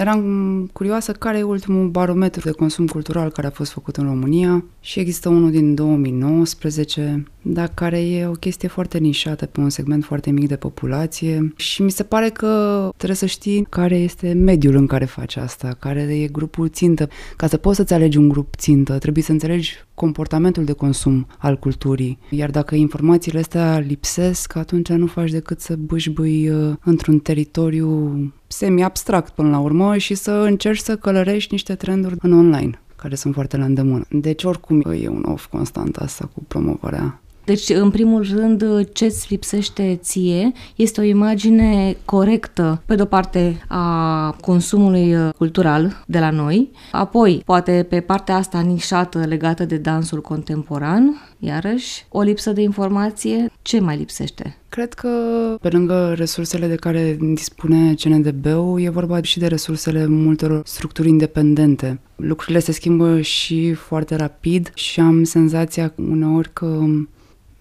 Eram curioasă care e ultimul barometru de consum cultural care a fost făcut în România și există unul din 2019, dar care e o chestie foarte nișată pe un segment foarte mic de populație și mi se pare că trebuie să știi care este mediul în care faci asta, care e grupul țintă. Ca să poți să-ți alegi un grup țintă, trebuie să înțelegi comportamentul de consum al culturii. Iar dacă informațiile astea lipsesc, atunci nu faci decât să bâșbâi uh, într-un teritoriu semi-abstract până la urmă și să încerci să călărești niște trenduri în online care sunt foarte la îndemână. Deci oricum e un off constant asta cu promovarea deci, în primul rând, ce îți lipsește ție este o imagine corectă, pe de-o parte, a consumului cultural de la noi, apoi, poate pe partea asta nișată legată de dansul contemporan, iarăși, o lipsă de informație, ce mai lipsește? Cred că, pe lângă resursele de care dispune CNDB-ul, e vorba și de resursele multor structuri independente. Lucrurile se schimbă și foarte rapid și am senzația uneori că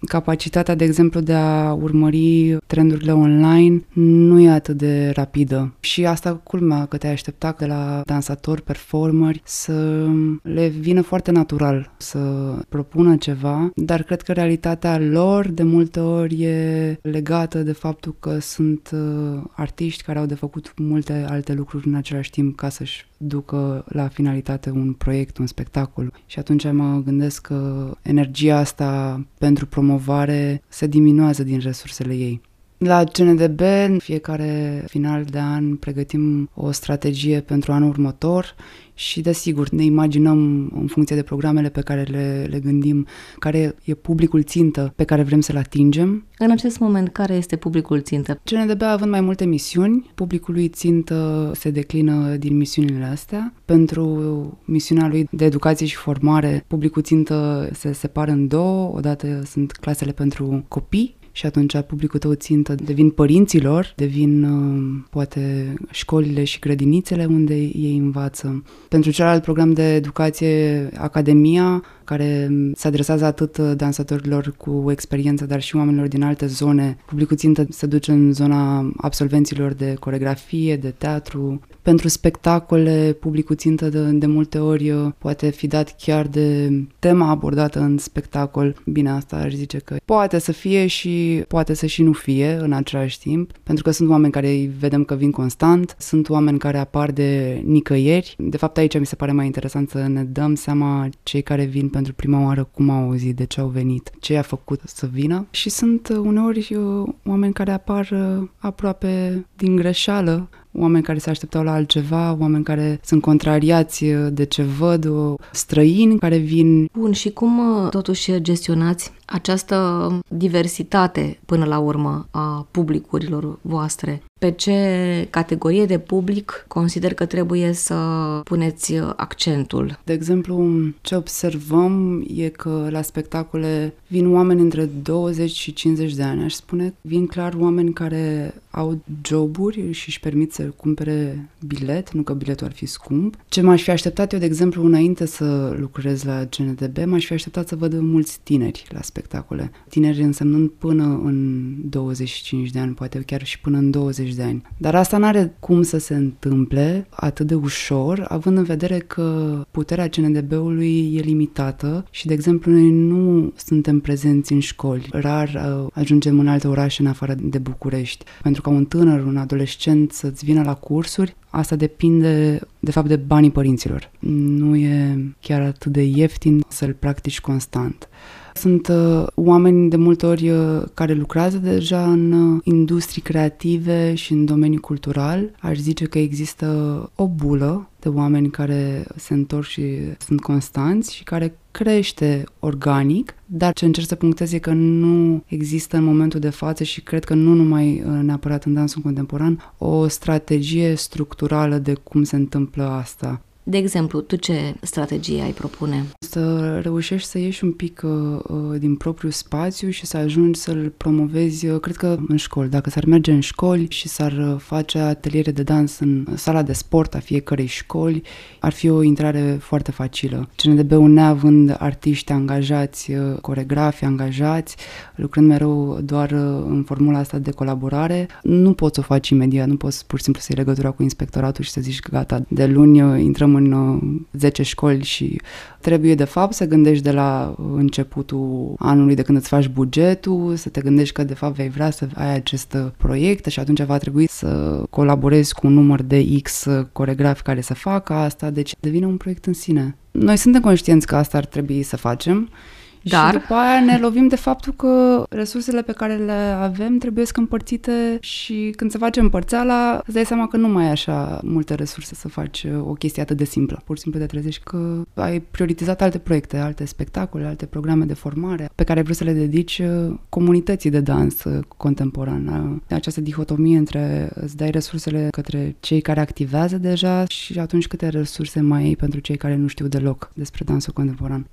capacitatea, de exemplu, de a urmări trendurile online nu e atât de rapidă. Și asta culmea că te-ai aștepta de la dansatori, performeri să le vină foarte natural să propună ceva, dar cred că realitatea lor de multe ori e legată de faptul că sunt uh, artiști care au de făcut multe alte lucruri în același timp ca să-și ducă la finalitate un proiect, un spectacol. Și atunci mă gândesc că energia asta pentru promovare se diminuează din resursele ei. La CNDB, în fiecare final de an, pregătim o strategie pentru anul următor și, desigur, ne imaginăm în funcție de programele pe care le, le gândim, care e publicul țintă pe care vrem să-l atingem. În acest moment, care este publicul țintă? CNDB având mai multe misiuni, publicului țintă se declină din misiunile astea. Pentru misiunea lui de educație și formare, publicul țintă se separă în două. Odată sunt clasele pentru copii și atunci publicul tău țintă devin părinților, devin uh, poate școlile și grădinițele unde ei învață. Pentru celălalt program de educație, Academia, care se adresează atât dansatorilor cu experiență, dar și oamenilor din alte zone. Publicul țintă se duce în zona absolvenților de coregrafie, de teatru. Pentru spectacole, publicul țintă de, de multe ori uh, poate fi dat chiar de tema abordată în spectacol. Bine, asta aș zice că poate să fie și poate să și nu fie în același timp, pentru că sunt oameni care îi vedem că vin constant, sunt oameni care apar de nicăieri. De fapt, aici mi se pare mai interesant să ne dăm seama cei care vin pentru prima oară cum au auzit, de ce au venit, ce i-a făcut să vină și sunt uh, uneori uh, oameni care apar uh, aproape din greșeală, oameni care se așteptau la altceva, oameni care sunt contrariați de ce văd, străini care vin. Bun, și cum totuși gestionați această diversitate până la urmă a publicurilor voastre? Pe ce categorie de public consider că trebuie să puneți accentul? De exemplu, ce observăm e că la spectacole vin oameni între 20 și 50 de ani, aș spune. Vin clar oameni care au joburi și își permit să cumpere bilet, nu că biletul ar fi scump. Ce m-aș fi așteptat eu, de exemplu, înainte să lucrez la GNDB, m-aș fi așteptat să văd mulți tineri la spectacole. Tineri însemnând până în 25 de ani, poate chiar și până în 20 de ani. Dar asta nu are cum să se întâmple atât de ușor, având în vedere că puterea CNDB-ului e limitată și, de exemplu, noi nu suntem prezenți în școli. Rar uh, ajungem în alte orașe în afară de București. Pentru ca un tânăr, un adolescent să-ți vină la cursuri, asta depinde, de fapt, de banii părinților. Nu e chiar atât de ieftin să-l practici constant. Sunt uh, oameni de multe ori uh, care lucrează deja în uh, industrii creative și în domeniul cultural. Aș zice că există o bulă de oameni care se întorc și sunt constanți și care crește organic, dar ce încerc să punctez e că nu există în momentul de față și cred că nu numai uh, neapărat în dansul contemporan o strategie structurală de cum se întâmplă asta De exemplu, tu ce strategie ai propune? Să reușești să ieși un pic uh, uh, din propriul spațiu și să ajungi să-l promovezi, uh, cred că în școli. Dacă s-ar merge în școli și s-ar uh, face ateliere de dans în sala de sport a fiecărei școli, ar fi o intrare foarte facilă. CNDB-ul neavând artiști angajați, uh, coregrafi angajați, lucrând mereu doar uh, în formula asta de colaborare, nu poți să o faci imediat, nu poți pur și simplu să iei legătura cu inspectoratul și să zici că gata, de luni uh, intrăm în uh, 10 școli și trebuie de fapt să gândești de la începutul anului de când îți faci bugetul, să te gândești că de fapt vei vrea să ai acest uh, proiect și atunci va trebui să colaborezi cu un număr de X uh, coregrafi care să facă asta, deci devine un proiect în sine. Noi suntem conștienți că asta ar trebui să facem Dar? și după aia ne lovim de faptul că resursele pe care le avem trebuie să împărțite și când se face împărțeala, îți dai seama că nu mai ai așa multe resurse să faci uh, o chestie atât de simplă. Pur și simplu te trezești că ai prioritizat alte proiecte, alte spectacole, alte programe de formare pe care vrei să le dedici uh, comunității de dans uh, contemporan. Această dihotomie între îți dai resursele către cei care activează deja și atunci câte resurse mai ai pentru cei care nu știu deloc despre dansul contemporan.